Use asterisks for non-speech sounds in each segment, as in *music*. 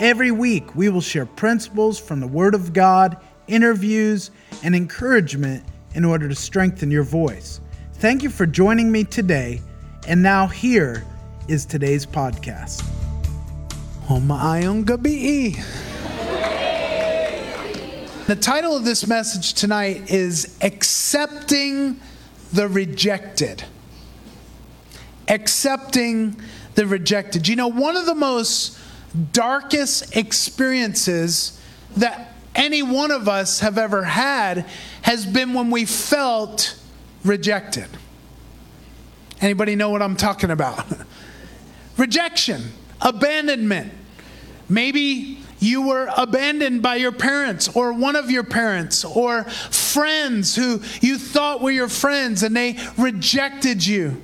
Every week, we will share principles from the Word of God, interviews, and encouragement in order to strengthen your voice. Thank you for joining me today. And now, here is today's podcast. The title of this message tonight is Accepting the Rejected. Accepting the Rejected. You know, one of the most darkest experiences that any one of us have ever had has been when we felt rejected. Anybody know what I'm talking about? *laughs* Rejection, abandonment. Maybe you were abandoned by your parents or one of your parents or friends who you thought were your friends and they rejected you.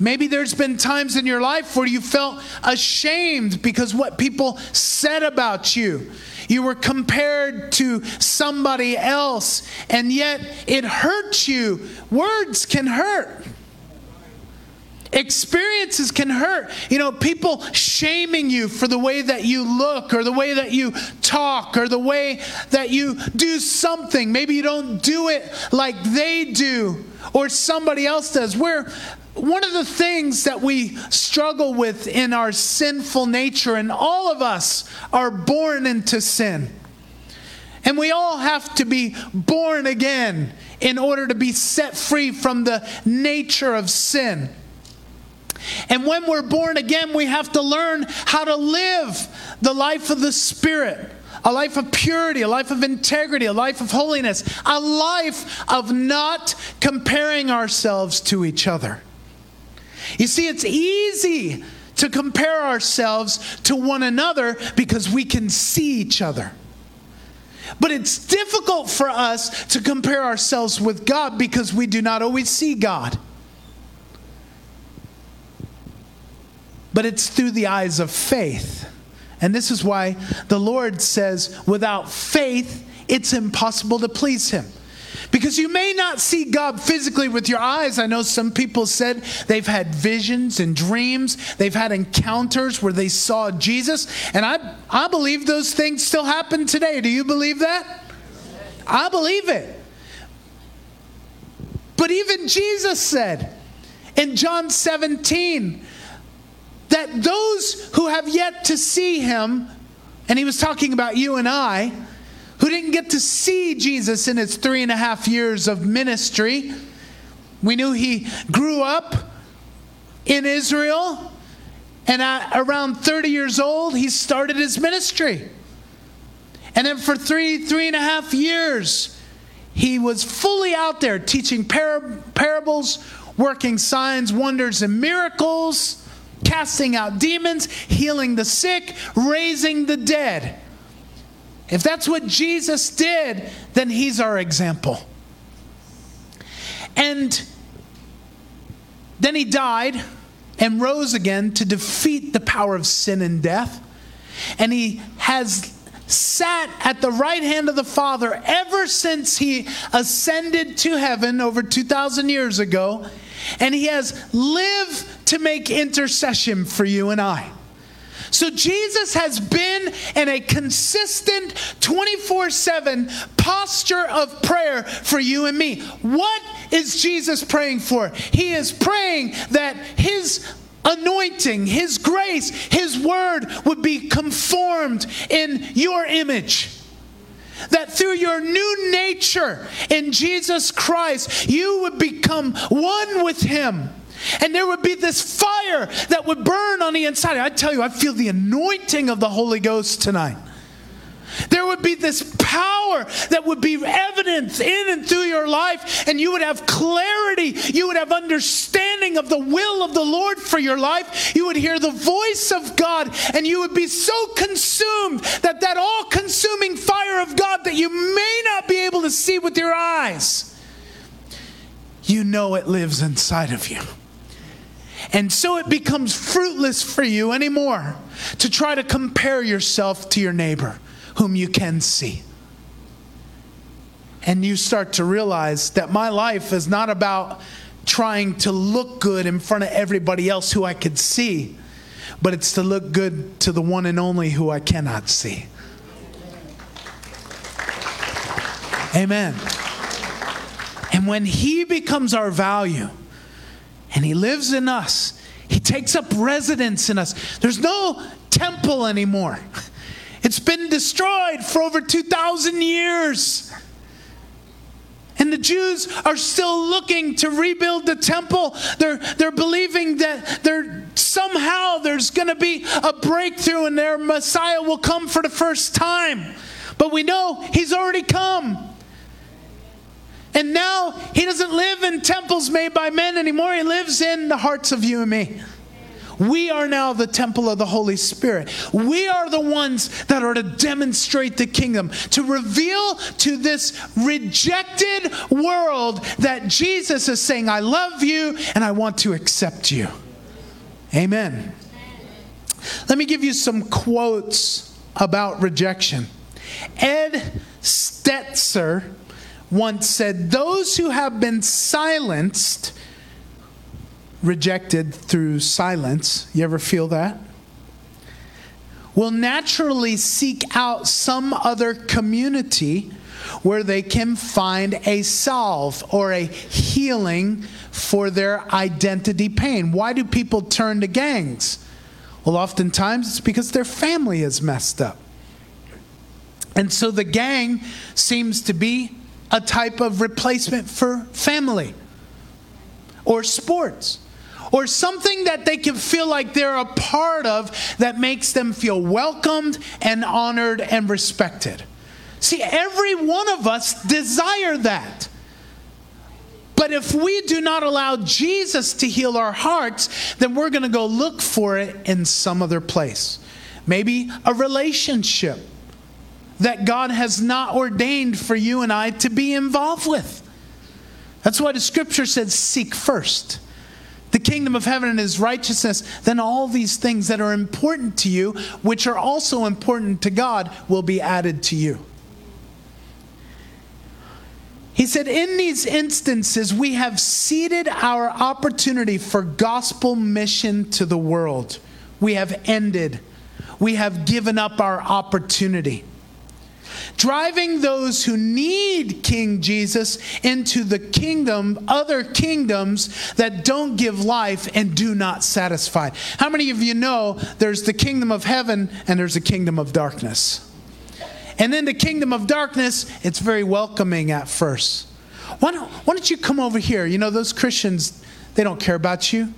Maybe there's been times in your life where you felt ashamed because what people said about you. You were compared to somebody else, and yet it hurts you. Words can hurt. Experiences can hurt. You know, people shaming you for the way that you look or the way that you talk or the way that you do something. Maybe you don't do it like they do or somebody else does. We're one of the things that we struggle with in our sinful nature, and all of us are born into sin. And we all have to be born again in order to be set free from the nature of sin. And when we're born again, we have to learn how to live the life of the Spirit a life of purity, a life of integrity, a life of holiness, a life of not comparing ourselves to each other. You see, it's easy to compare ourselves to one another because we can see each other. But it's difficult for us to compare ourselves with God because we do not always see God. But it's through the eyes of faith. And this is why the Lord says, without faith, it's impossible to please Him. Because you may not see God physically with your eyes. I know some people said they've had visions and dreams, they've had encounters where they saw Jesus. And I, I believe those things still happen today. Do you believe that? I believe it. But even Jesus said in John 17, that those who have yet to see him, and he was talking about you and I, who didn't get to see Jesus in his three and a half years of ministry. We knew he grew up in Israel, and at around 30 years old, he started his ministry. And then for three, three and a half years, he was fully out there teaching par- parables, working signs, wonders, and miracles casting out demons, healing the sick, raising the dead. If that's what Jesus did, then he's our example. And then he died and rose again to defeat the power of sin and death. And he has sat at the right hand of the Father ever since he ascended to heaven over 2,000 years ago. And he has lived to make intercession for you and I. So Jesus has been in a consistent 24 7 posture of prayer for you and me. What is Jesus praying for? He is praying that his anointing, his grace, his word would be conformed in your image that through your new nature in Jesus Christ, you would become one with Him. And there would be this fire that would burn on the inside. I tell you, I feel the anointing of the Holy Ghost tonight. There would be this power that would be evidence in and through your life, and you would have clarity. You would have understanding of the will of the Lord for your life. You would hear the voice of God and you would be so consumed that that all consuming fire of God that you may not be able to see with your eyes, you know it lives inside of you. And so it becomes fruitless for you anymore to try to compare yourself to your neighbor whom you can see. And you start to realize that my life is not about trying to look good in front of everybody else who I could see, but it's to look good to the one and only who I cannot see. Amen. And when He becomes our value and He lives in us, He takes up residence in us. There's no temple anymore, it's been destroyed for over 2,000 years. And the Jews are still looking to rebuild the temple. They're, they're believing that they're, somehow there's going to be a breakthrough and their Messiah will come for the first time. But we know he's already come. And now he doesn't live in temples made by men anymore. He lives in the hearts of you and me. We are now the temple of the Holy Spirit. We are the ones that are to demonstrate the kingdom, to reveal to this rejected world that Jesus is saying, I love you and I want to accept you. Amen. Let me give you some quotes about rejection. Ed Stetzer once said, Those who have been silenced rejected through silence. You ever feel that? Will naturally seek out some other community where they can find a solve or a healing for their identity pain. Why do people turn to gangs? Well, oftentimes it's because their family is messed up. And so the gang seems to be a type of replacement for family or sports or something that they can feel like they're a part of that makes them feel welcomed and honored and respected. See, every one of us desire that. But if we do not allow Jesus to heal our hearts, then we're going to go look for it in some other place. Maybe a relationship that God has not ordained for you and I to be involved with. That's why the scripture says, seek first the kingdom of heaven and his righteousness, then all these things that are important to you, which are also important to God, will be added to you. He said, In these instances, we have ceded our opportunity for gospel mission to the world. We have ended, we have given up our opportunity driving those who need King Jesus into the kingdom, other kingdoms that don't give life and do not satisfy. How many of you know there's the kingdom of heaven and there's a kingdom of darkness? And then the kingdom of darkness, it's very welcoming at first. Why don't, why don't you come over here? You know, those Christians, they don't care about you.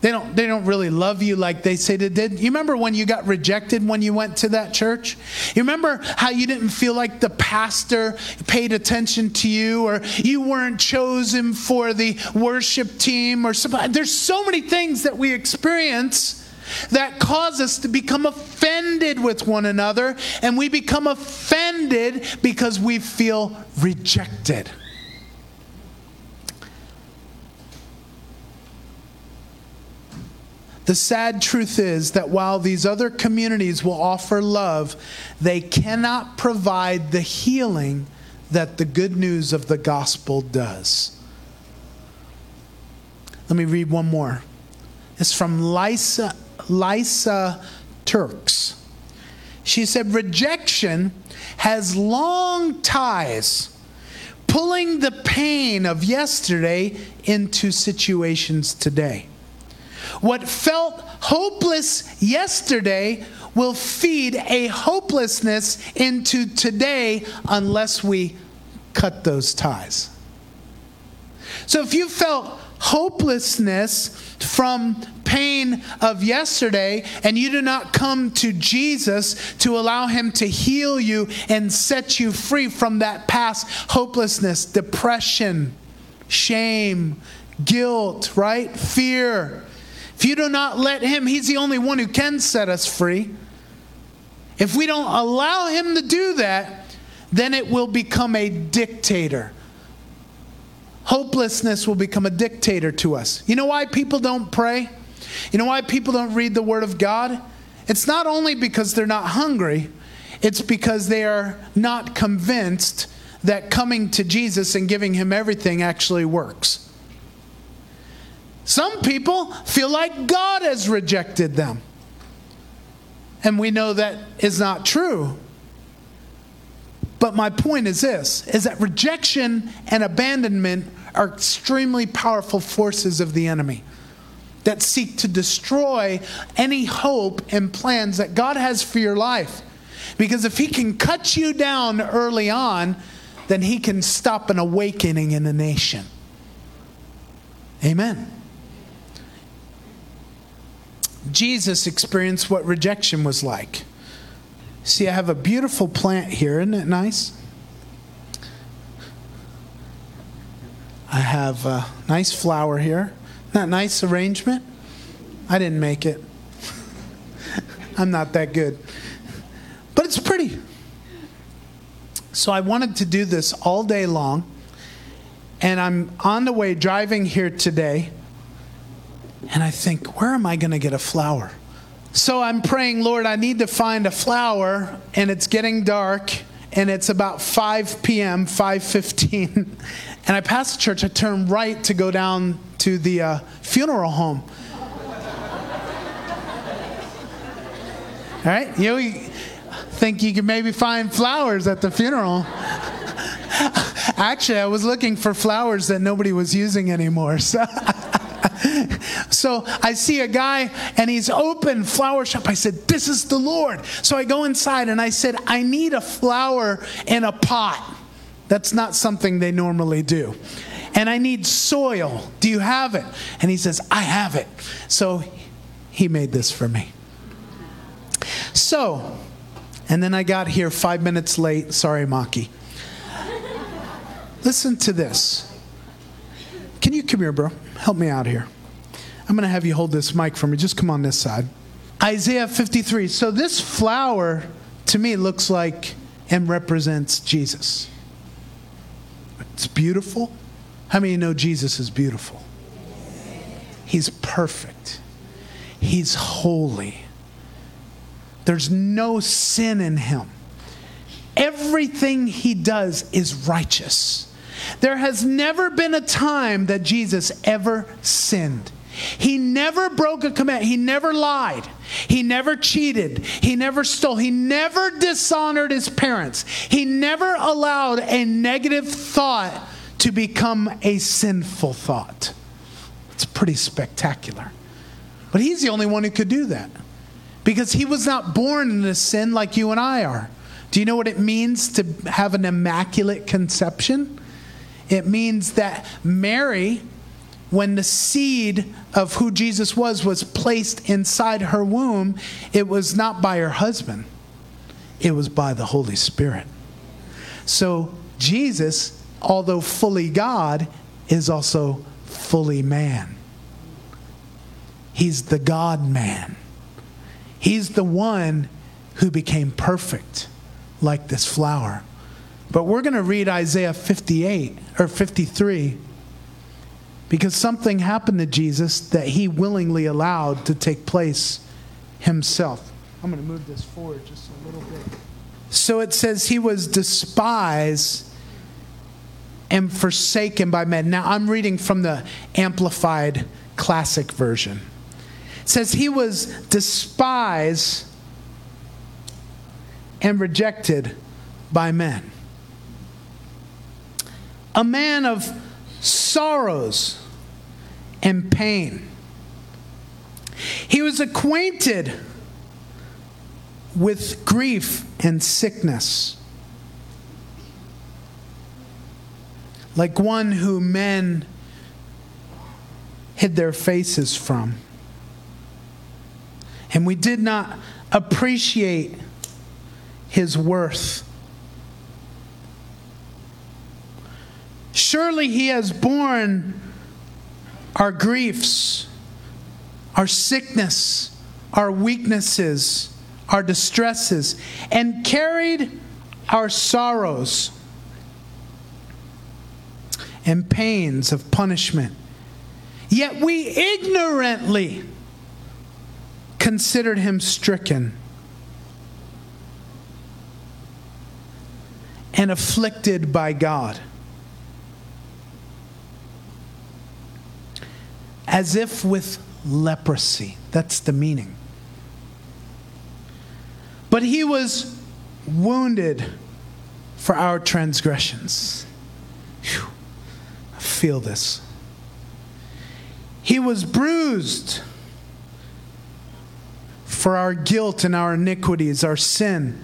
They don't, they don't really love you like they say they did. You remember when you got rejected when you went to that church? You remember how you didn't feel like the pastor paid attention to you or you weren't chosen for the worship team or something? There's so many things that we experience that cause us to become offended with one another, and we become offended because we feel rejected. The sad truth is that while these other communities will offer love, they cannot provide the healing that the good news of the gospel does. Let me read one more. It's from Lysa, Lysa TerKeurst. She said, Rejection has long ties, pulling the pain of yesterday into situations today. What felt hopeless yesterday will feed a hopelessness into today unless we cut those ties. So if you felt hopelessness from pain of yesterday and you do not come to Jesus to allow him to heal you and set you free from that past hopelessness, depression, shame, guilt, right? Fear. If you do not let Him, He's the only one who can set us free. If we don't allow Him to do that, then it will become a dictator. Hopelessness will become a dictator to us. You know why people don't pray? You know why people don't read the Word of God? It's not only because they're not hungry, it's because they are not convinced that coming to Jesus and giving Him everything actually works. Some people feel like God has rejected them. And we know that is not true. But my point is this is that rejection and abandonment are extremely powerful forces of the enemy that seek to destroy any hope and plans that God has for your life. Because if he can cut you down early on, then he can stop an awakening in a nation. Amen. Jesus experienced what rejection was like. See, I have a beautiful plant here. Isn't it nice? I have a nice flower here. That nice arrangement? I didn't make it. *laughs* I'm not that good. But it's pretty. So I wanted to do this all day long. And I'm on the way driving here today and I think, where am I going to get a flower? So I'm praying, Lord, I need to find a flower, and it's getting dark, and it's about 5 p.m., 5:15, *laughs* and I pass the church. I turn right to go down to the uh, funeral home. All right, you, know, you think you can maybe find flowers at the funeral. *laughs* Actually, I was looking for flowers that nobody was using anymore. *laughs* So. So I see a guy and he's open flower shop. I said, This is the Lord. So I go inside and I said, I need a flower in a pot. That's not something they normally do. And I need soil. Do you have it? And he says, I have it. So he made this for me. So, and then I got here five minutes late. Sorry, Maki. Listen to this. Can you come here, bro? Help me out here. I'm going to have you hold this mic for me. Just come on this side. Isaiah 53. So this flower to me looks like and represents Jesus. It's beautiful. How many know Jesus is beautiful? He's perfect. He's holy. There's no sin in him. Everything he does is righteous. There has never been a time that Jesus ever sinned. He never broke a command. He never lied. He never cheated. He never stole. He never dishonored his parents. He never allowed a negative thought to become a sinful thought. It's pretty spectacular. But he's the only one who could do that because he was not born in a sin like you and I are. Do you know what it means to have an immaculate conception? It means that Mary when the seed of who Jesus was was placed inside her womb, it was not by her husband, it was by the Holy Spirit. So Jesus, although fully God, is also fully man. He's the God man. He's the one who became perfect, like this flower. But we're going to read Isaiah 58 or 53 because something happened to Jesus that he willingly allowed to take place himself. I'm going to move this forward just a little bit. So it says he was despised and forsaken by men. Now I'm reading from the Amplified Classic Version. It says he was despised and rejected by men. A man of sorrows and pain. He was acquainted with grief and sickness. Like one who men hid their faces from. And we did not appreciate his worth. Surely he has borne our griefs, our sickness, our weaknesses, our distresses, and carried our sorrows and pains of punishment. Yet we ignorantly considered him stricken and afflicted by God. As if with leprosy. That's the meaning. But he was wounded for our transgressions. Whew. I feel this. He was bruised for our guilt and our iniquities, our sin.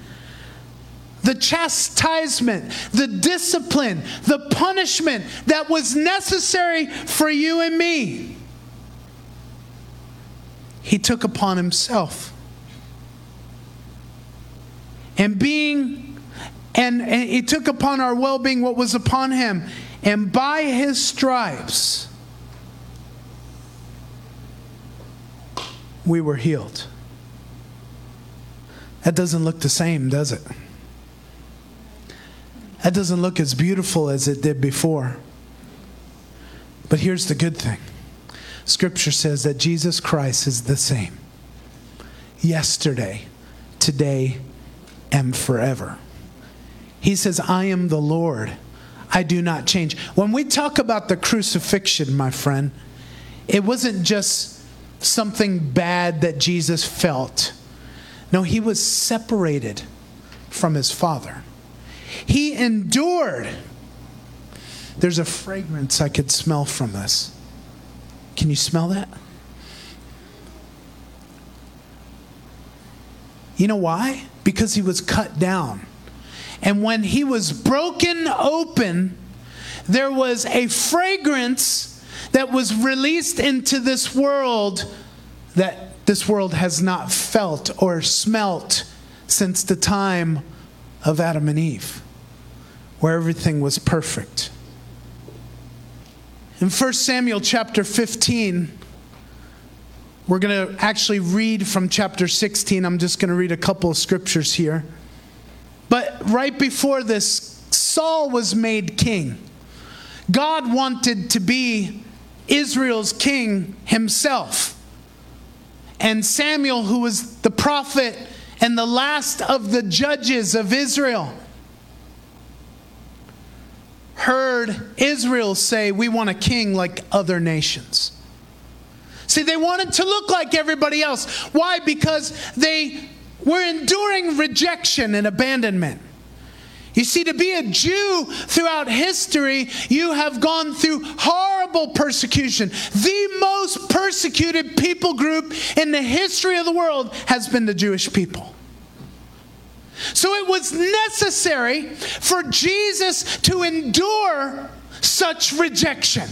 The chastisement, the discipline, the punishment that was necessary for you and me, he took upon himself. And being, and, and he took upon our well being what was upon him, and by his stripes, we were healed. That doesn't look the same, does it? That doesn't look as beautiful as it did before. But here's the good thing Scripture says that Jesus Christ is the same yesterday, today, and forever. He says, I am the Lord. I do not change. When we talk about the crucifixion, my friend, it wasn't just something bad that Jesus felt. No, he was separated from his Father. He endured. There's a fragrance I could smell from this. Can you smell that? You know why? Because he was cut down. And when he was broken open, there was a fragrance that was released into this world that this world has not felt or smelt since the time of Adam and Eve, where everything was perfect. In 1 Samuel chapter 15, we're going to actually read from chapter 16. I'm just going to read a couple of scriptures here. But right before this, Saul was made king. God wanted to be Israel's king himself and Samuel, who was the prophet and the last of the judges of Israel, heard Israel say, We want a king like other nations. See, they wanted to look like everybody else. Why? Because they were enduring rejection and abandonment. You see, to be a Jew throughout history, you have gone through horrible persecution. The most persecuted people group in the history of the world has been the Jewish people. So it was necessary for Jesus to endure such rejection.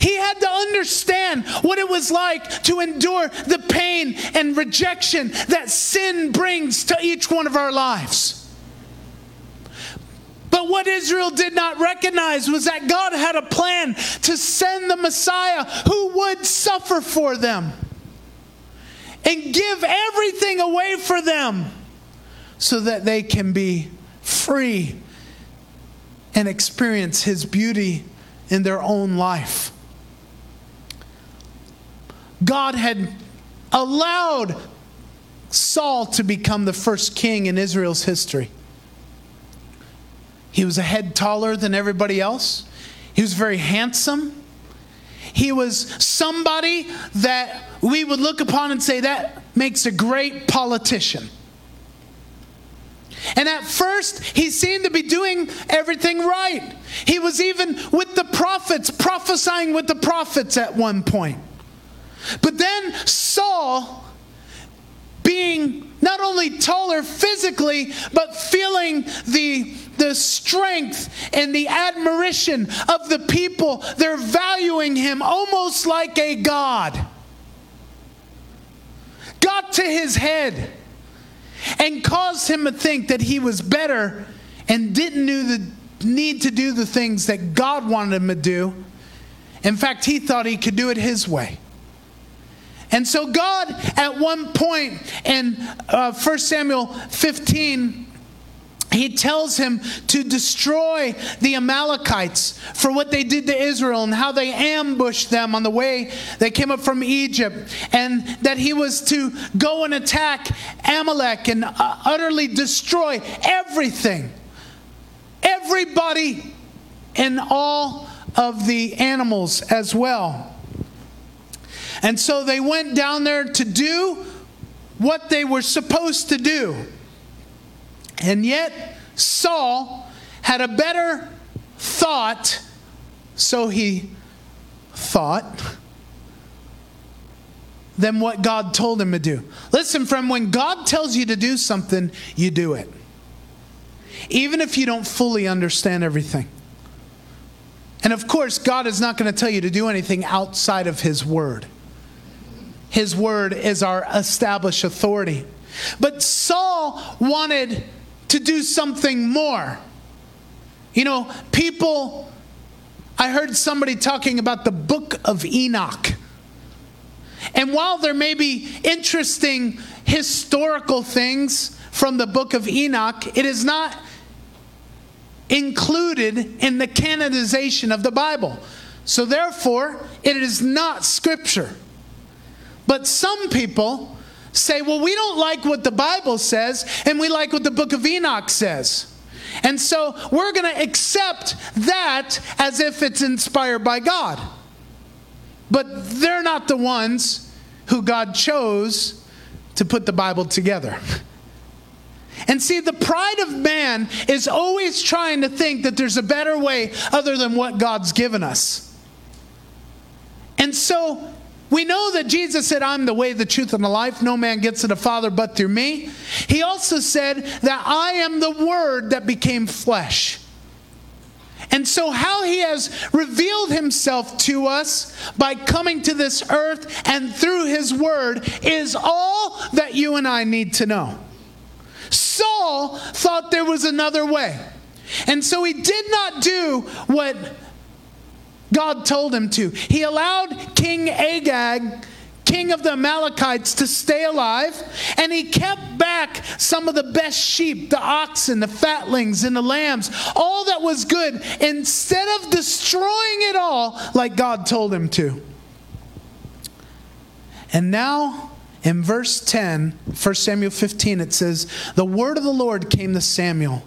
He had to understand what it was like to endure the pain and rejection that sin brings to each one of our lives. But what Israel did not recognize was that God had a plan to send the Messiah who would suffer for them and give everything away for them so that they can be free and experience his beauty in their own life. God had allowed Saul to become the first king in Israel's history. He was a head taller than everybody else. He was very handsome. He was somebody that we would look upon and say, that makes a great politician. And at first, he seemed to be doing everything right. He was even with the prophets, prophesying with the prophets at one point. But then Saul, being not only taller physically, but feeling the the strength and the admiration of the people. They're valuing him almost like a God. Got to his head and caused him to think that he was better and didn't the, need to do the things that God wanted him to do. In fact, he thought he could do it his way. And so, God, at one point in uh, 1 Samuel 15, he tells him to destroy the Amalekites for what they did to Israel and how they ambushed them on the way they came up from Egypt, and that he was to go and attack Amalek and uh, utterly destroy everything, everybody, and all of the animals as well. And so they went down there to do what they were supposed to do. And yet, Saul had a better thought, so he thought, than what God told him to do. Listen, friend, when God tells you to do something, you do it. Even if you don't fully understand everything. And of course, God is not going to tell you to do anything outside of His Word. His word is our established authority. But Saul wanted to do something more. You know, people, I heard somebody talking about the book of Enoch. And while there may be interesting historical things from the book of Enoch, it is not included in the canonization of the Bible. So therefore, it is not scripture. But some people say, well, we don't like what the Bible says, and we like what the book of Enoch says. And so we're going to accept that as if it's inspired by God. But they're not the ones who God chose to put the Bible together. *laughs* And see, the pride of man is always trying to think that there's a better way other than what God's given us. And so we know that Jesus said, I'm the way, the truth, and the life. No man gets to the Father but through me. He also said that I am the Word that became flesh. And so, how he has revealed himself to us by coming to this earth and through his word is all that you and I need to know. Saul thought there was another way. And so he did not do what God told him to. He allowed King Agag, king of the Amalekites, to stay alive, and he kept back some of the best sheep, the oxen, the fatlings, and the lambs, all that was good, instead of destroying it all like God told him to. And now, in verse 10, 1 Samuel 15, it says, The word of the Lord came to Samuel.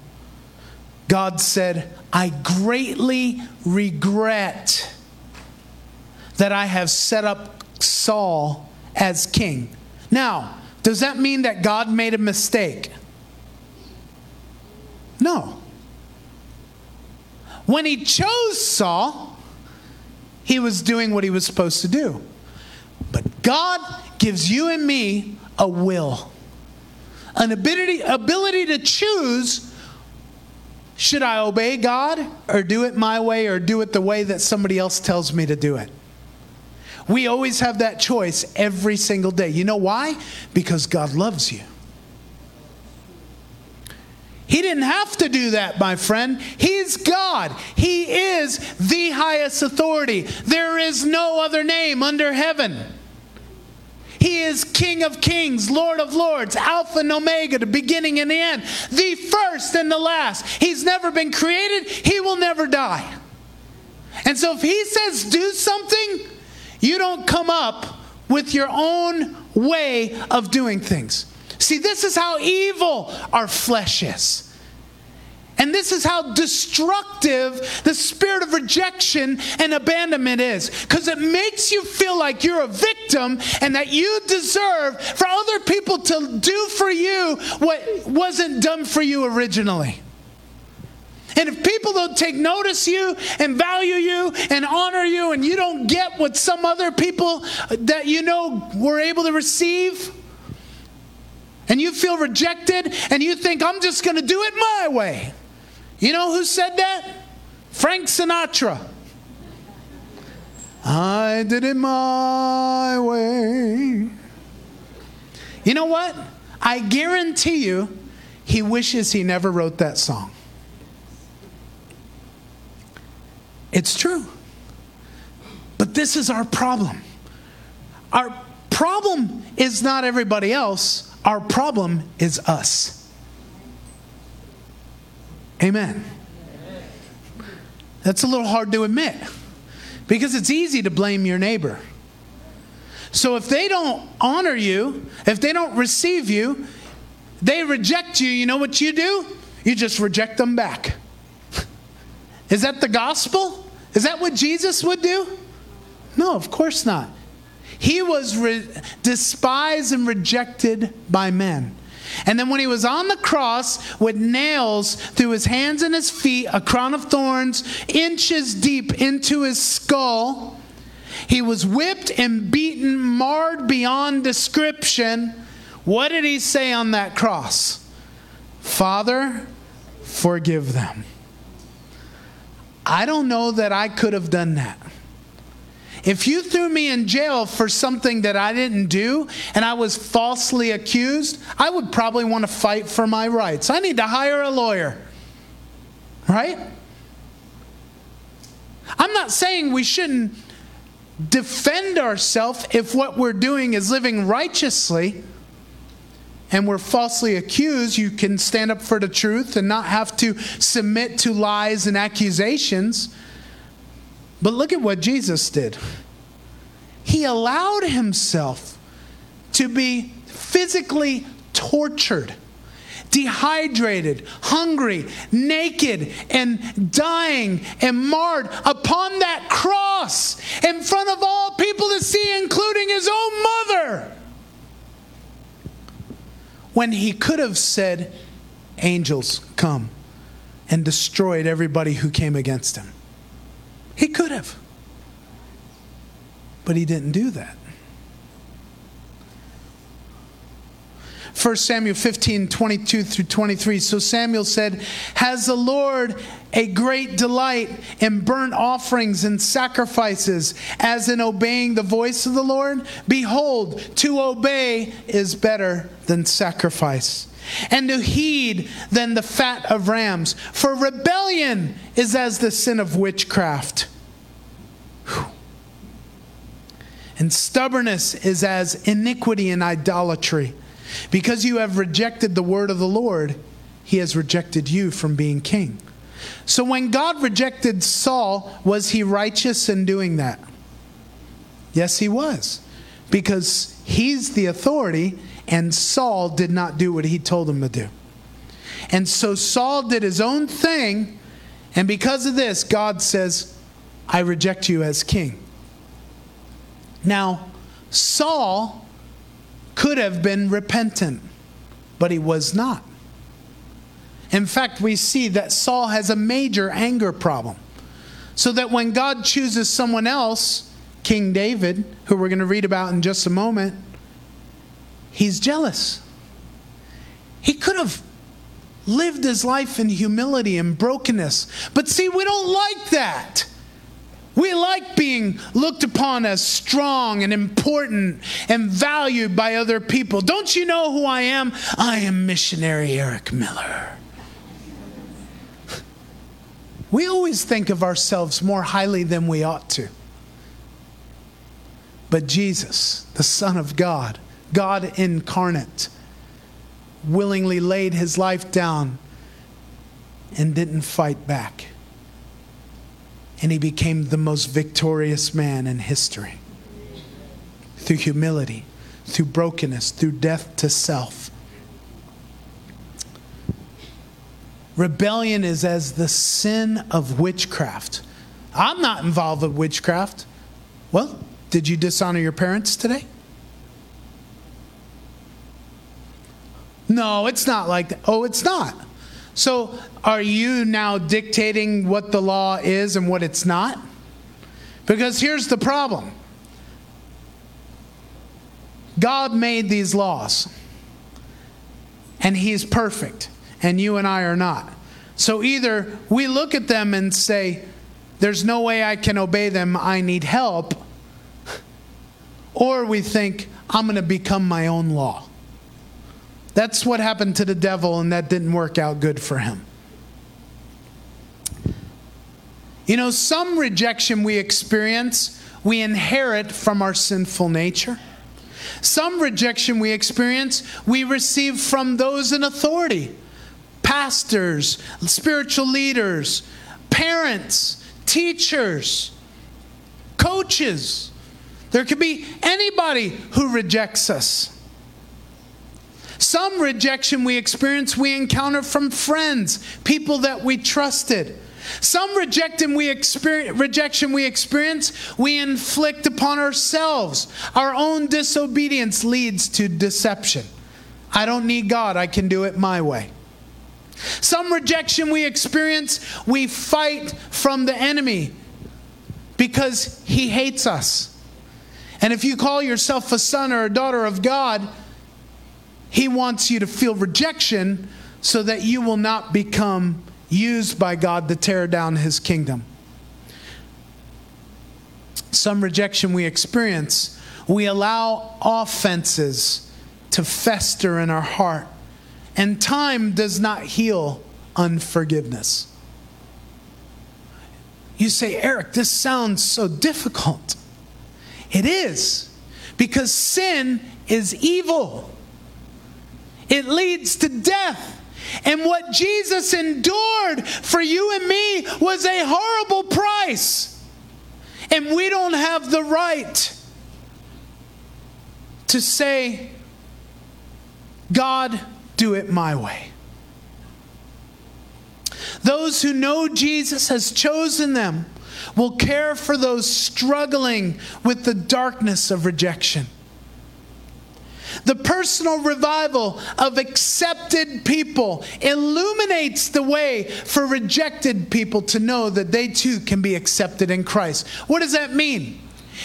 God said, I greatly regret that I have set up Saul as king. Now, does that mean that God made a mistake? No. When he chose Saul, he was doing what he was supposed to do. But God gives you and me a will, an ability, ability to choose should I obey God or do it my way or do it the way that somebody else tells me to do it? We always have that choice every single day. You know why? Because God loves you. He didn't have to do that, my friend. He's God. He is the highest authority. There is no other name under heaven. He is King of kings, Lord of lords, Alpha and Omega, the beginning and the end, the first and the last. He's never been created, He will never die. And so if He says do something, you don't come up with your own way of doing things. See, this is how evil our flesh is. And this is how destructive the spirit of rejection and abandonment is. Because it makes you feel like you're a victim and that you deserve for other people to do for you what wasn't done for you originally. And if people don't take notice you and value you and honor you, and you don't get what some other people that you know were able to receive, and you feel rejected, and you think, I'm just going to do it my way. You know who said that? Frank Sinatra. I did it my way. You know what? I guarantee you, he wishes he never wrote that song. It's true. But this is our problem. Our problem is not everybody else, our problem is us. Amen. That's a little hard to admit because it's easy to blame your neighbor. So if they don't honor you, if they don't receive you, they reject you, you know what you do? You just reject them back. *laughs* Is that the gospel? Is that what Jesus would do? No, of course not. He was re- despised and rejected by men. And then when he was on the cross with nails through his hands and his feet, a crown of thorns inches deep into his skull, he was whipped and beaten, marred beyond description. What did he say on that cross? Father, forgive them. I don't know that I could have done that. If you threw me in jail for something that I didn't do and I was falsely accused, I would probably want to fight for my rights. I need to hire a lawyer. Right? I'm not saying we shouldn't defend ourselves if what we're doing is living righteously and we're falsely accused, you can stand up for the truth and not have to submit to lies and accusations. But look at what Jesus did. He allowed himself to be physically tortured, dehydrated, hungry, naked, and dying and marred upon that cross in front of all people to see, including his own mother. When he could have said, Angels, come, and destroyed everybody who came against him. He could have. But he didn't do that. 1 Samuel 15, 22 through 23. So Samuel said, Has the Lord a great delight in burnt offerings and sacrifices, as in obeying the voice of the Lord? Behold, to obey is better than sacrifice and to heed than the fat of rams. For rebellion is as the sin of witchcraft. And stubbornness is as iniquity and idolatry. Because you have rejected the word of the Lord, he has rejected you from being king. So when God rejected Saul, was he righteous in doing that? Yes, he was. Because he's the authority and Saul did not do what he told him to do. And so Saul did his own thing, and because of this, God says, I reject you as king. Now, Saul could have been repentant, but he was not. In fact, we see that Saul has a major anger problem. So that when God chooses someone else, King David, who we're going to read about in just a moment, he's jealous. He could have lived his life in humility and brokenness. But see, we don't like that. We like being looked upon as strong and important and valued by other people. Don't you know who I am? I am missionary Eric Miller. We always think of ourselves more highly than we ought to. But Jesus, the Son of God, God incarnate, willingly laid his life down and didn't fight back. And he became the most victorious man in history through humility, through brokenness, through death to self. Rebellion is as the sin of witchcraft. I'm not involved with witchcraft. Well, did you dishonor your parents today? No, it's not like that. Oh, it's not. So, are you now dictating what the law is and what it's not? Because here's the problem God made these laws, and He's perfect, and you and I are not. So, either we look at them and say, There's no way I can obey them, I need help, or we think, I'm going to become my own law. That's what happened to the devil, and that didn't work out good for him. You know, some rejection we experience we inherit from our sinful nature. Some rejection we experience, we receive from those in authority pastors, spiritual leaders, parents, teachers, coaches. There could be anybody who rejects us. Some rejection we experience, we encounter from friends, people that we trusted. Some rejection we, experience, rejection we experience, we inflict upon ourselves. Our own disobedience leads to deception. I don't need God, I can do it my way. Some rejection we experience, we fight from the enemy because he hates us. And if you call yourself a son or a daughter of God, he wants you to feel rejection so that you will not become used by God to tear down his kingdom. Some rejection we experience, we allow offenses to fester in our heart, and time does not heal unforgiveness. You say, Eric, this sounds so difficult. It is, because sin is evil, it leads to death. And what Jesus endured for you and me was a horrible price. And we don't have the right to say, God, do it my way. Those who know Jesus has chosen them will care for those struggling with the darkness of rejection. The personal revival of accepted people illuminates the way for rejected people to know that they too can be accepted in Christ. What does that mean?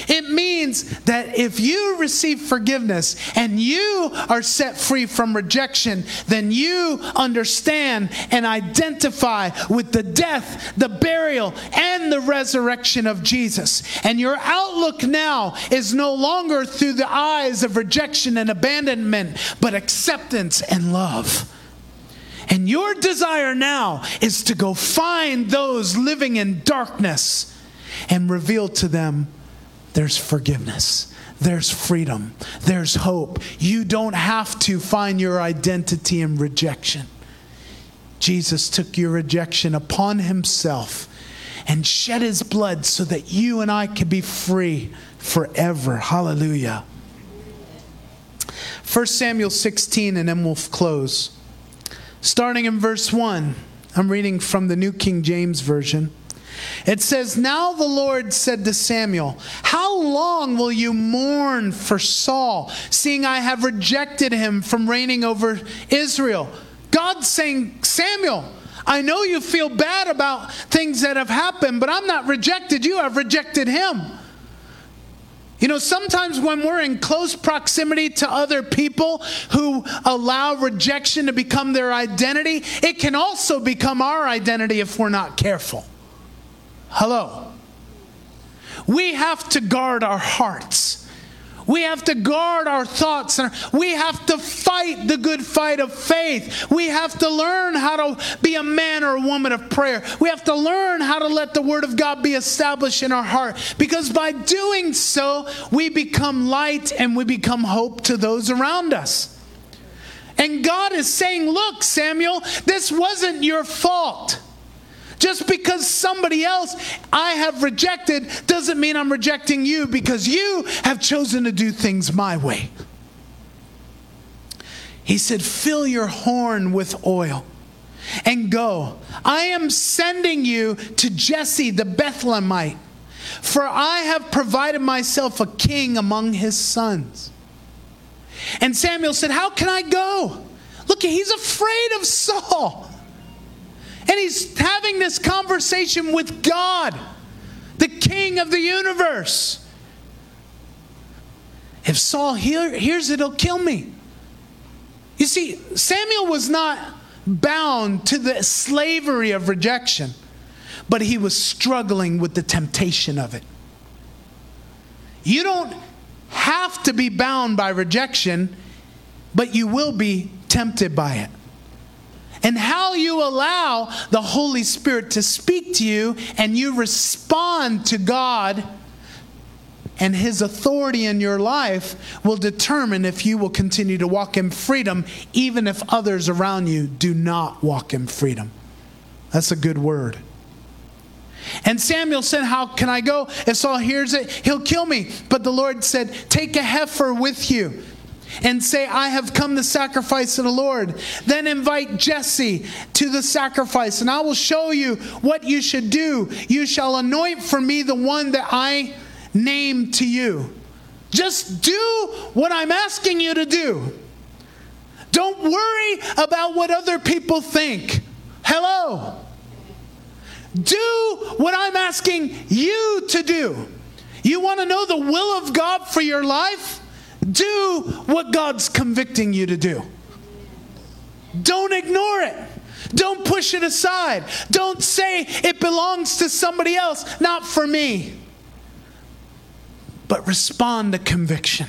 It means that if you receive forgiveness and you are set free from rejection, then you understand and identify with the death, the burial, and the resurrection of Jesus. And your outlook now is no longer through the eyes of rejection and abandonment, but acceptance and love. And your desire now is to go find those living in darkness and reveal to them there's forgiveness. There's freedom. There's hope. You don't have to find your identity in rejection. Jesus took your rejection upon himself and shed his blood so that you and I could be free forever. Hallelujah. 1 Samuel 16, and then we'll close. Starting in verse 1, I'm reading from the New King James Version. It says, Now the Lord said to Samuel, How long will you mourn for Saul, seeing I have rejected him from reigning over Israel? God's saying, Samuel, I know you feel bad about things that have happened, but I'm not rejected you, I've rejected him. You know, sometimes when we're in close proximity to other people who allow rejection to become their identity, it can also become our identity if we're not careful. Hello. We have to guard our hearts. We have to guard our thoughts. We have to fight the good fight of faith. We have to learn how to be a man or a woman of prayer. We have to learn how to let the Word of God be established in our heart. Because by doing so, we become light and we become hope to those around us. And God is saying, Look, Samuel, this wasn't your fault. Just because somebody else I have rejected doesn't mean I'm rejecting you because you have chosen to do things my way. He said, Fill your horn with oil and go. I am sending you to Jesse the Bethlehemite, for I have provided myself a king among his sons. And Samuel said, How can I go? Look, he's afraid of Saul. And he's having this conversation with God, the King of the universe. If Saul hear, hears it, he'll kill me. You see, Samuel was not bound to the slavery of rejection, but he was struggling with the temptation of it. You don't have to be bound by rejection, but you will be tempted by it and how you allow the Holy Spirit to speak to you and you respond to God and His authority in your life will determine if you will continue to walk in freedom, even if others around you do not walk in freedom. That's a good word. And Samuel said, How can I go? If Saul hears it, he'll kill me. But the Lord said, Take a heifer with you and say, I have come to sacrifice to the Lord. Then invite Jesse to the sacrifice, and I will show you what you should do. You shall anoint for me the one that I name to you. Just do what I'm asking you to do. Don't worry about what other people think. Hello. Do what I'm asking you to do. You want to know the will of God for your life? Do what God's convicting you to do. Don't ignore it. Don't push it aside. Don't say it belongs to somebody else, not for me. But respond to conviction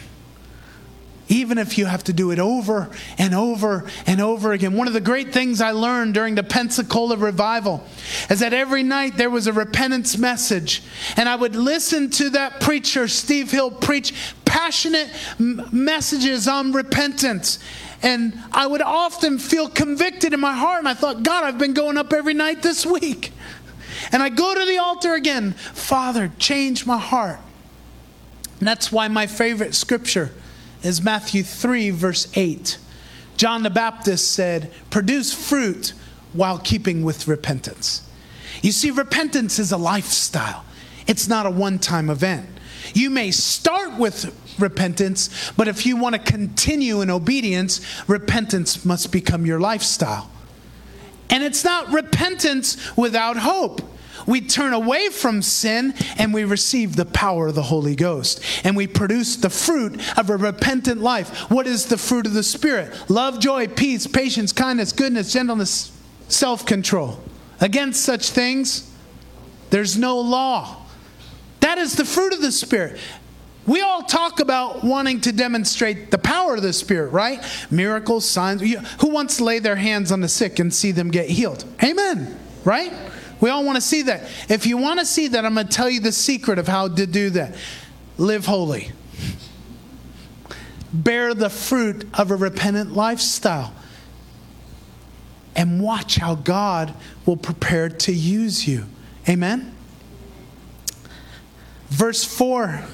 even if you have to do it over and over and over again. One of the great things I learned during the Pensacola revival is that every night there was a repentance message, and I would listen to that preacher, Steve Hill, preach passionate m- messages on repentance. And I would often feel convicted in my heart, and I thought, God, I've been going up every night this *laughs* week. And I go to the altar again, Father, change my heart. And that's why my favorite scripture is Matthew 3, verse 8. John the Baptist said, Produce fruit while keeping with repentance. You see, repentance is a lifestyle, it's not a one time event. You may start with repentance, but if you want to continue in obedience, repentance must become your lifestyle. And it's not repentance without hope we turn away from sin and we receive the power of the Holy Ghost. And we produce the fruit of a repentant life. What is the fruit of the Spirit? Love, joy, peace, patience, kindness, goodness, gentleness, self control. Against such things, there's no law. That is the fruit of the Spirit. We all talk about wanting to demonstrate the power of the Spirit, right? Miracles, signs. Who wants to lay their hands on the sick and see them get healed? Amen, right? We all want to see that. If you want to see that, I'm going to tell you the secret of how to do that. Live holy. Bear the fruit of a repentant lifestyle. And watch how God will prepare to use you. Amen? Verse 4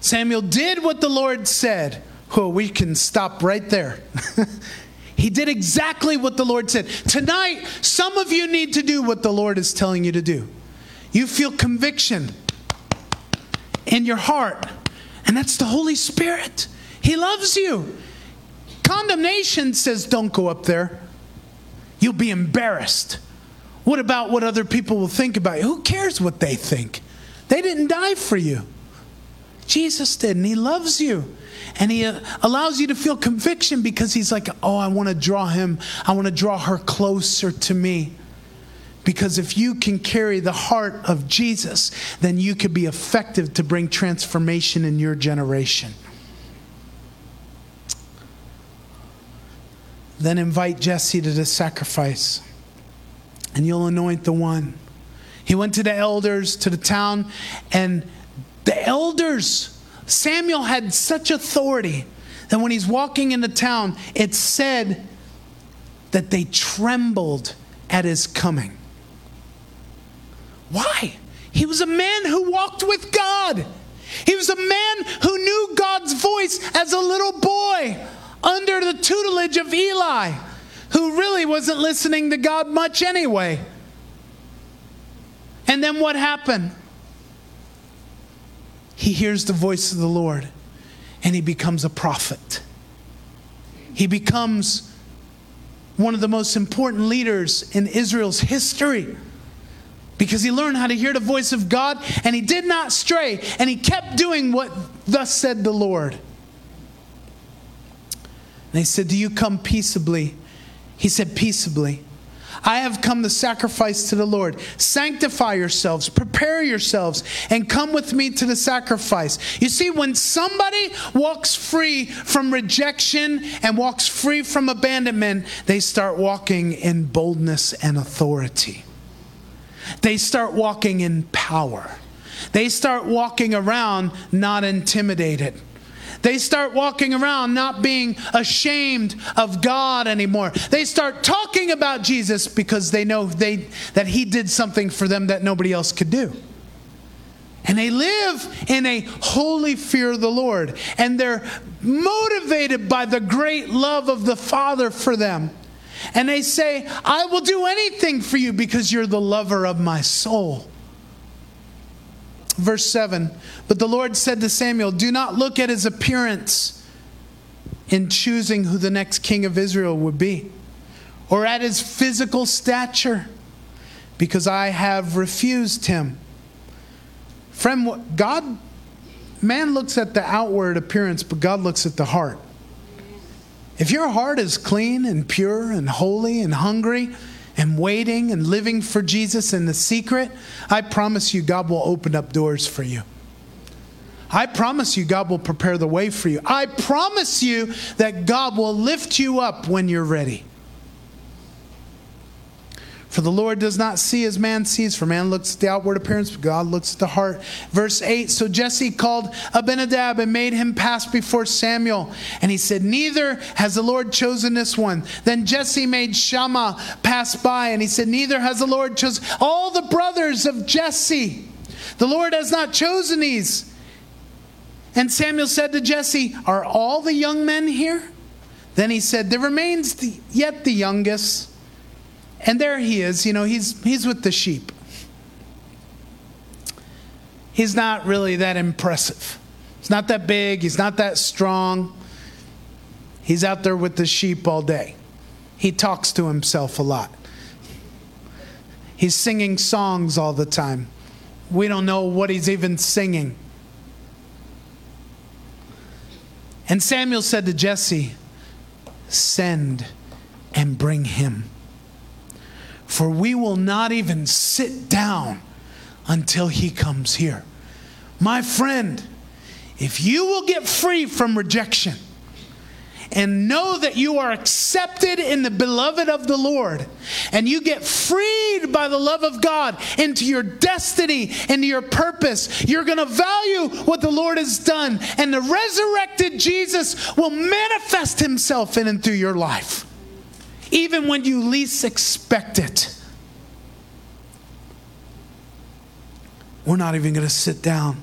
Samuel did what the Lord said. Oh, we can stop right there. *laughs* He did exactly what the Lord said. Tonight, some of you need to do what the Lord is telling you to do. You feel conviction in your heart, and that's the Holy Spirit. He loves you. Condemnation says, don't go up there. You'll be embarrassed. What about what other people will think about you? Who cares what they think? They didn't die for you. Jesus did, and He loves you. And He uh, allows you to feel conviction because He's like, oh, I want to draw him, I want to draw her closer to me. Because if you can carry the heart of Jesus, then you can be effective to bring transformation in your generation. Then invite Jesse to the sacrifice, and you'll anoint the one. He went to the elders, to the town, and the elders, Samuel had such authority that when he's walking into town, it said that they trembled at his coming. Why? He was a man who walked with God. He was a man who knew God's voice as a little boy under the tutelage of Eli, who really wasn't listening to God much anyway. And then what happened? He hears the voice of the Lord and he becomes a prophet. He becomes one of the most important leaders in Israel's history because he learned how to hear the voice of God and he did not stray and he kept doing what thus said the Lord. And they said, Do you come peaceably? He said, Peaceably. I have come to sacrifice to the Lord. Sanctify yourselves, prepare yourselves, and come with me to the sacrifice. You see, when somebody walks free from rejection and walks free from abandonment, they start walking in boldness and authority. They start walking in power. They start walking around not intimidated. They start walking around not being ashamed of God anymore. They start talking about Jesus because they know they, that He did something for them that nobody else could do. And they live in a holy fear of the Lord. And they're motivated by the great love of the Father for them. And they say, I will do anything for you because you're the lover of my soul. Verse 7 But the Lord said to Samuel, Do not look at his appearance in choosing who the next king of Israel would be, or at his physical stature, because I have refused him. Friend, God, man looks at the outward appearance, but God looks at the heart. If your heart is clean and pure and holy and hungry and waiting and living for Jesus in the secret, I promise you, God will open up doors for you. I promise you, God will prepare the way for you. I promise you that God will lift you up when you're ready. For the Lord does not see as man sees, for man looks at the outward appearance, but God looks at the heart. Verse 8 So Jesse called Abinadab and made him pass before Samuel. And he said, Neither has the Lord chosen this one. Then Jesse made Shammah pass by, and he said, Neither has the Lord chosen all the brothers of Jesse. The Lord has not chosen these. And Samuel said to Jesse, Are all the young men here? Then he said, There remains the, yet the youngest. And there he is, you know, he's, he's with the sheep. He's not really that impressive. He's not that big, he's not that strong. He's out there with the sheep all day. He talks to himself a lot. He's singing songs all the time. We don't know what he's even singing. And Samuel said to Jesse, Send and bring him for we will not even sit down until he comes here. My friend, if you will get free from rejection and know that you are accepted in the beloved of the Lord, and you get freed by the love of God into your destiny, into your purpose, you're going to value what the Lord has done, and the resurrected Jesus will manifest himself in and through your life even when you least expect it. We're not even going to sit down.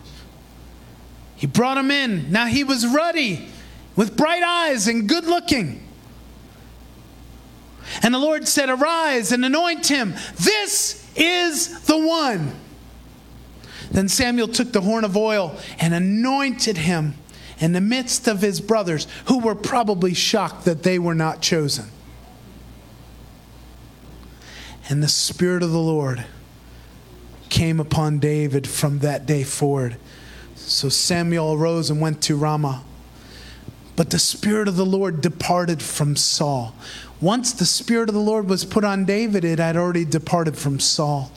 He brought him in. Now he was ruddy, with bright eyes and good looking. And the Lord said, Arise and anoint him. This is the one. Then Samuel took the horn of oil and anointed him in the midst of his brothers, who were probably shocked that they were not chosen. And the Spirit of the Lord came upon David from that day forward. So Samuel arose and went to Ramah. But the Spirit of the Lord departed from Saul. Once the Spirit of the Lord was put on David, it had already departed from Saul.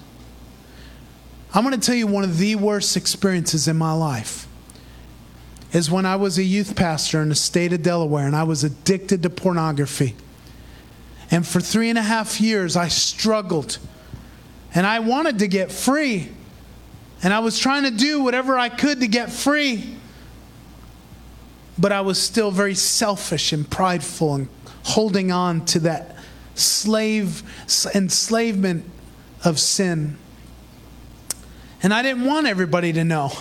I'm going to tell you one of the worst experiences in my life is when I was a youth pastor in the state of Delaware and I was addicted to pornography. And for three and a half years, I struggled. And I wanted to get free. And I was trying to do whatever I could to get free. But I was still very selfish and prideful and holding on to that slave enslavement of sin. And I didn't want everybody to know.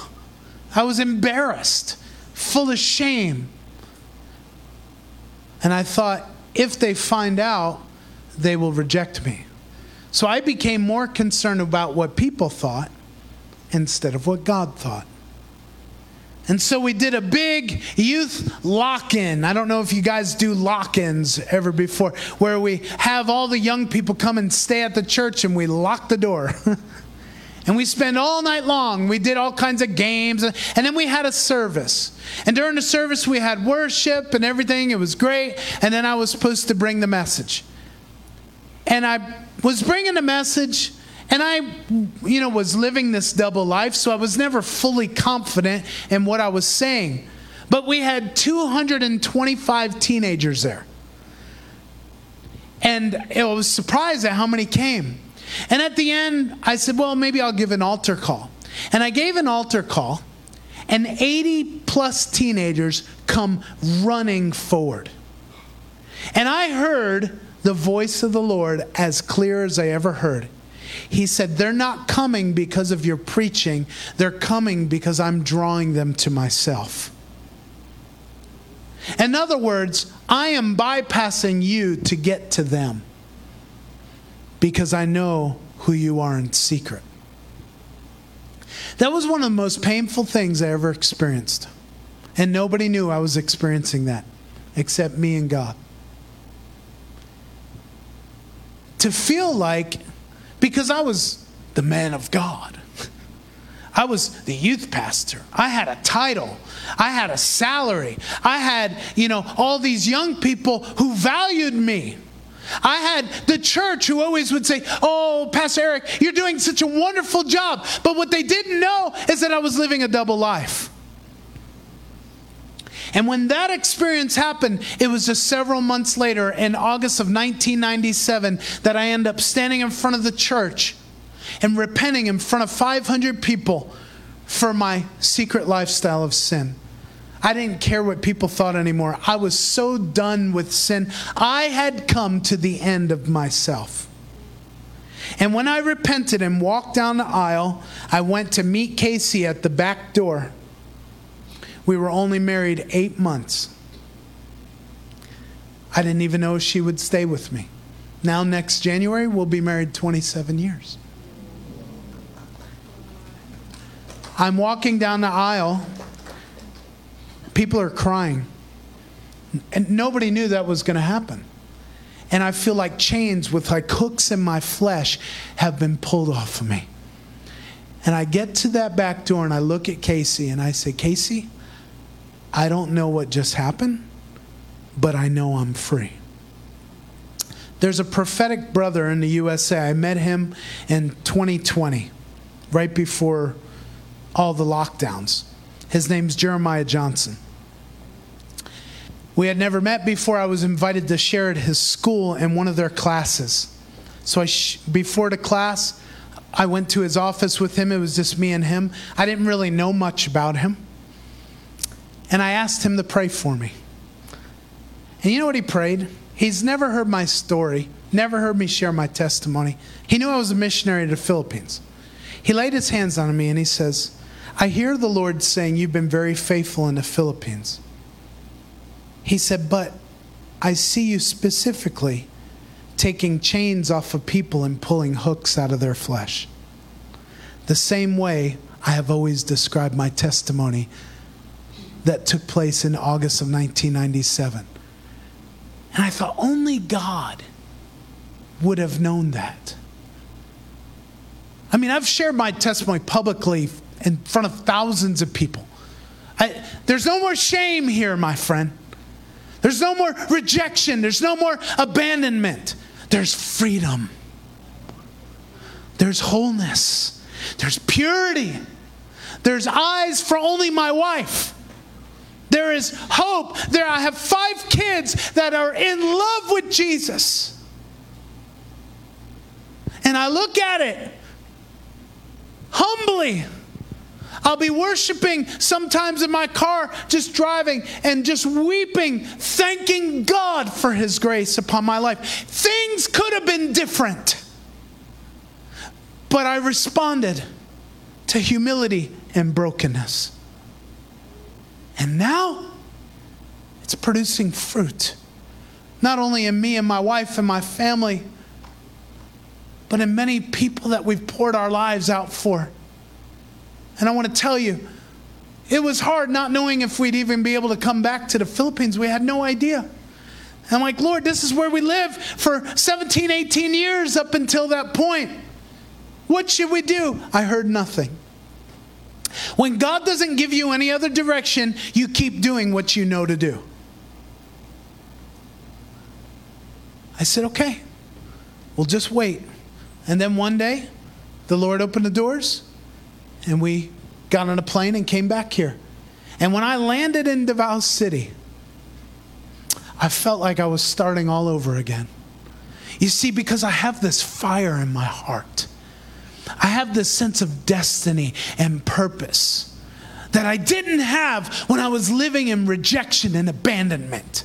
I was embarrassed, full of shame. And I thought, if they find out, they will reject me. So I became more concerned about what people thought instead of what God thought. And so we did a big youth lock in. I don't know if you guys do lock ins ever before, where we have all the young people come and stay at the church and we lock the door. *laughs* And we spent all night long. We did all kinds of games. And then we had a service. And during the service, we had worship and everything. It was great. And then I was supposed to bring the message. And I was bringing a message. And I, you know, was living this double life. So I was never fully confident in what I was saying. But we had 225 teenagers there. And I was surprised at how many came. And at the end, I said, well, maybe I'll give an altar call. And I gave an altar call, and 80 plus teenagers come running forward. And I heard the voice of the Lord as clear as I ever heard. He said, They're not coming because of your preaching, they're coming because I'm drawing them to myself. In other words, I am bypassing you to get to them because I know who you are in secret. That was one of the most painful things I ever experienced. And nobody knew I was experiencing that except me and God. To feel like, because I was the man of God, I was the youth pastor. I had a title. I had a salary. I had, you know, all these young people who valued me. I had the church who always would say, Oh, Pastor Eric, you're doing such a wonderful job. But what they didn't know is that I was living a double life. And when that experience happened, it was just several months later, in August of 1997, that I ended up standing in front of the church and repenting in front of 500 people for my secret lifestyle of sin. I didn't care what people thought anymore. I was so done with sin. I had come to the end of myself. And when I repented and walked down the aisle, I went to meet Casey at the back door. We were only married eight months. I didn't even know she would stay with me. Now, next January, we'll be married 27 years. I'm walking down the aisle People are crying. And nobody knew that was going to happen. And I feel like chains with like hooks in my flesh have been pulled off of me. And I get to that back door and I look at Casey and I say, Casey, I don't know what just happened, but I know I'm free. There's a prophetic brother in the USA. I met him in 2020, right before all the lockdowns. His name's Jeremiah Johnson. We had never met before. I was invited to share at his school in one of their classes. So I sh- before the class, I went to his office with him. It was just me and him. I didn't really know much about him. And I asked him to pray for me. And you know what he prayed? He's never heard my story, never heard me share my testimony. He knew I was a missionary to the Philippines. He laid his hands on me and he says, I hear the Lord saying, You've been very faithful in the Philippines. He said, But I see you specifically taking chains off of people and pulling hooks out of their flesh. The same way I have always described my testimony that took place in August of 1997. And I thought, only God would have known that. I mean, I've shared my testimony publicly in front of thousands of people. I, there's no more shame here, my friend. There's no more rejection. There's no more abandonment. There's freedom. There's wholeness. There's purity. There's eyes for only my wife. There is hope. There I have five kids that are in love with Jesus. And I look at it humbly I'll be worshiping sometimes in my car, just driving and just weeping, thanking God for His grace upon my life. Things could have been different, but I responded to humility and brokenness. And now it's producing fruit, not only in me and my wife and my family, but in many people that we've poured our lives out for. And I want to tell you, it was hard not knowing if we'd even be able to come back to the Philippines. We had no idea. I'm like, Lord, this is where we live for 17, 18 years up until that point. What should we do? I heard nothing. When God doesn't give you any other direction, you keep doing what you know to do. I said, okay, we'll just wait. And then one day, the Lord opened the doors and we got on a plane and came back here. And when I landed in Davao City, I felt like I was starting all over again. You see, because I have this fire in my heart. I have this sense of destiny and purpose that I didn't have when I was living in rejection and abandonment.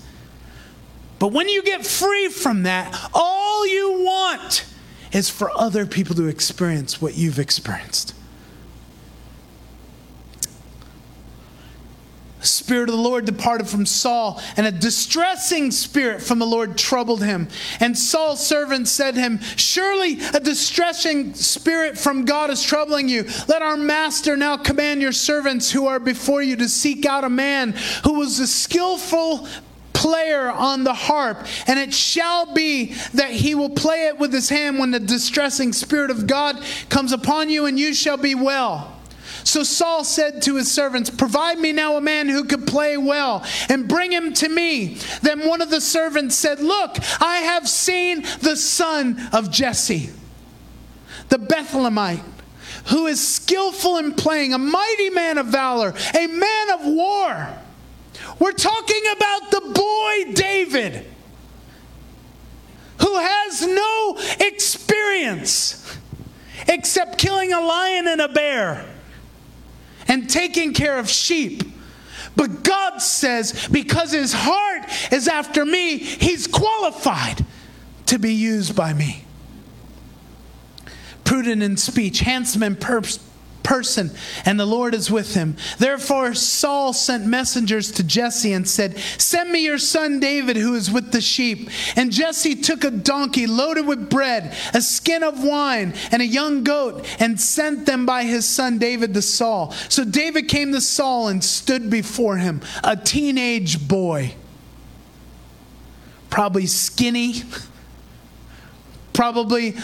But when you get free from that, all you want is for other people to experience what you've experienced. The Spirit of the Lord departed from Saul, and a distressing spirit from the Lord troubled him. And Saul's servant said to him, Surely a distressing spirit from God is troubling you. Let our master now command your servants who are before you to seek out a man who was a skillful player on the harp, and it shall be that he will play it with his hand when the distressing Spirit of God comes upon you, and you shall be well. So Saul said to his servants, Provide me now a man who could play well, and bring him to me. Then one of the servants said, Look, I have seen the son of Jesse, the Bethlehemite who is skillful in playing, a mighty man of valor, a man of war. We're talking about the boy David, who has no experience except killing a lion and a bear and taking care of sheep. But God says, because his heart is after me, he's qualified to be used by me. Prudent in speech, handsome in purpose person, and the Lord is with him. Therefore, Saul sent messengers to Jesse and said, Send me your son David, who is with the sheep. And Jesse took a donkey loaded with bread, a skin of wine, and a young goat, and sent them by his son David to Saul. So David came to Saul and stood before him, a teenage boy, probably skinny. Probably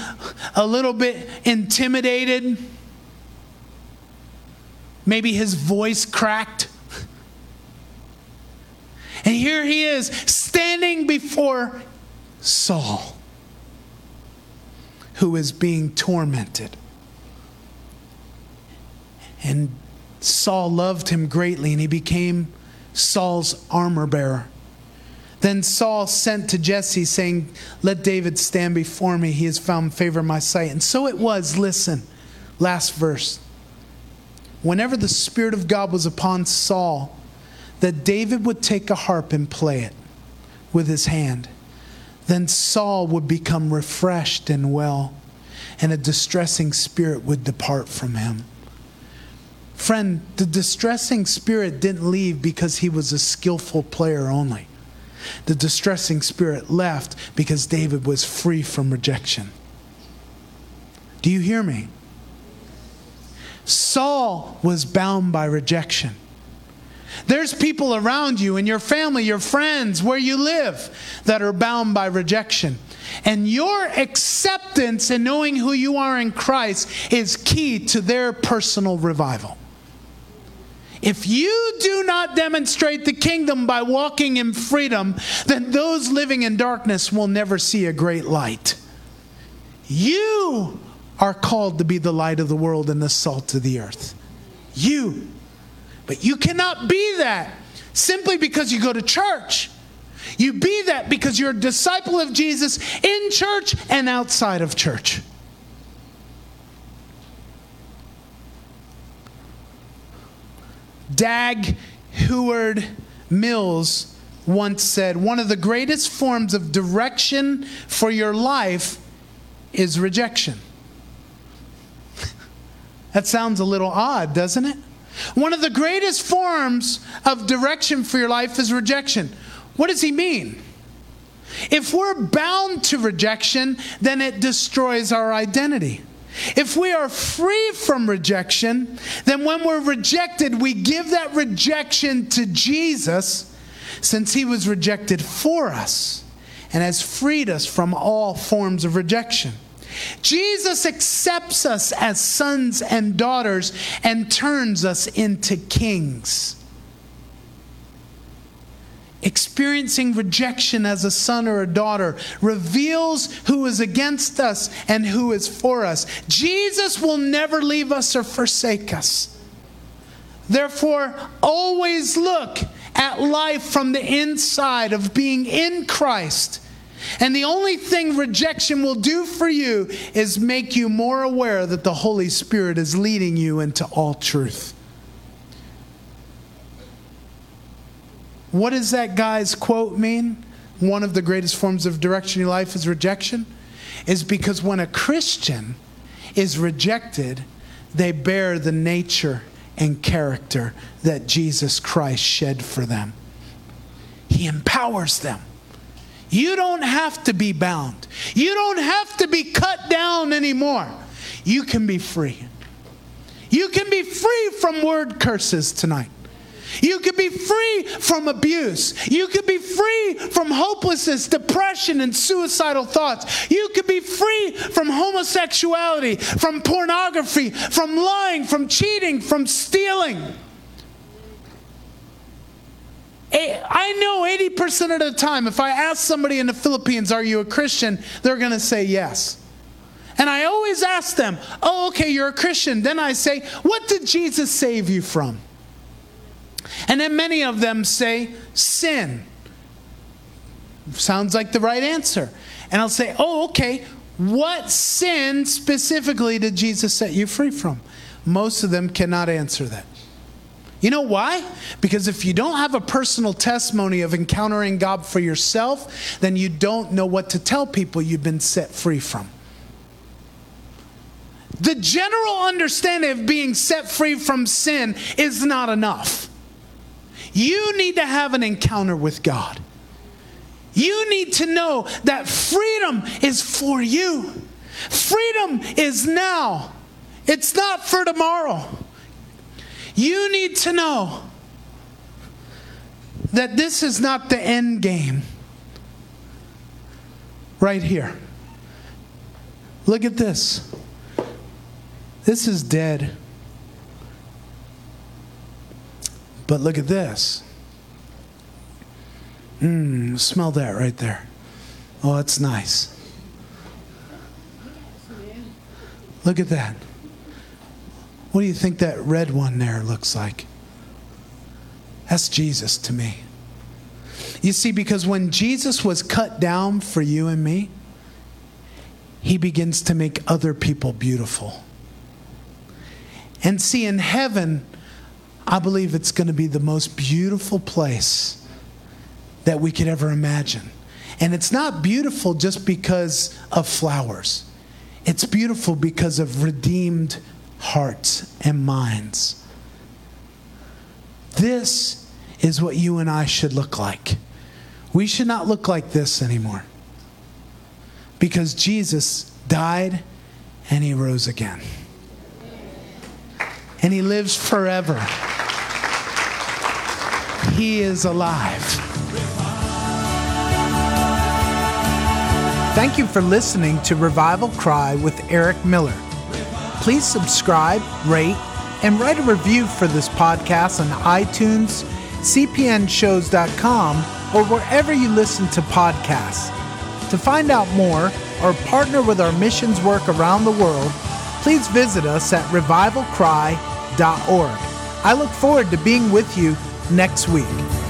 a little bit intimidated Maybe his voice cracked. And here he is standing before Saul, who is being tormented. And Saul loved him greatly, and he became Saul's armor bearer. Then Saul sent to Jesse, saying, Let David stand before me. He has found favor in my sight. And so it was, listen, last verse whenever the Spirit of God was upon Saul, that David would take a harp and play it with his hand. Then Saul would become refreshed and well, and a distressing spirit would depart from him. Friend, the distressing spirit didn't leave because he was a skillful player only. The distressing spirit left because David was free from rejection. Do you hear me? Saul was bound by rejection. There's people around you in your family, your friends, where you live that are bound by rejection. And your acceptance and knowing who you are in Christ is key to their personal revival. If you do not demonstrate the kingdom by walking in freedom, then those living in darkness will never see a great light. You are called to be the light of the world and the salt of the earth. You. But you cannot be that simply because you go to church. You be that because you're a disciple of Jesus in church and outside of church. Dag Heward Mills once said, One of the greatest forms of direction for your life is rejection. That sounds a little odd, doesn't it? One of the greatest forms of direction for your life is rejection. What does he mean? If we're bound to rejection, then it destroys our identity. If we are free from rejection, then when we're rejected, we give that rejection to Jesus since he was rejected for us and has freed us from all forms of rejection. Jesus accepts us as sons and daughters and turns us into kings. Experiencing rejection as a son or a daughter reveals who is against us and who is for us. Jesus will never leave us or forsake us. Therefore, always look at life from the inside of being in Christ And the only thing rejection will do for you is make you more aware that the Holy Spirit is leading you into all truth. What does that guy's quote mean? One of the greatest forms of direction in life is rejection. Is because when a Christian is rejected, they bear the nature and character that Jesus Christ shed for them. He empowers them. You don't have to be bound. You don't have to be cut down anymore. You can be free. You can be free from word curses tonight. You could be free from abuse. You could be free from hopelessness, depression, and suicidal thoughts. You could be free from homosexuality, from pornography, from lying, from cheating, from stealing. Eh, I know 80% of the time, if I ask somebody in the Philippines, Are you a Christian? they're going to say yes. And I always ask them, Oh, okay, you're a Christian. Then I say, What did Jesus save you from? And then many of them say, sin. Sounds like the right answer. And I'll say, oh, okay, what sin specifically did Jesus set you free from? Most of them cannot answer that. You know why? Because if you don't have a personal testimony of encountering God for yourself, then you don't know what to tell people you've been set free from. The general understanding of being set free from sin is not enough. You need to have an encounter with God. You need to know that freedom is for you. Freedom is now, it's not for tomorrow. You need to know that this is not the end game. Right here. Look at this. This is dead. But look at this. Mmm, smell that right there. Oh, that's nice. Look at that. What do you think that red one there looks like? That's Jesus to me. You see, because when Jesus was cut down for you and me, he begins to make other people beautiful. And see, in heaven, I believe it's going to be the most beautiful place that we could ever imagine. And it's not beautiful just because of flowers, it's beautiful because of redeemed hearts and minds. This is what you and I should look like. We should not look like this anymore. Because Jesus died and he rose again. And he lives forever. He is alive. Thank you for listening to Revival Cry with Eric Miller. Please subscribe, rate, and write a review for this podcast on iTunes, cpnshows.com, or wherever you listen to podcasts. To find out more or partner with our missions work around the world, please visit us at revivalcry.org. I look forward to being with you next week.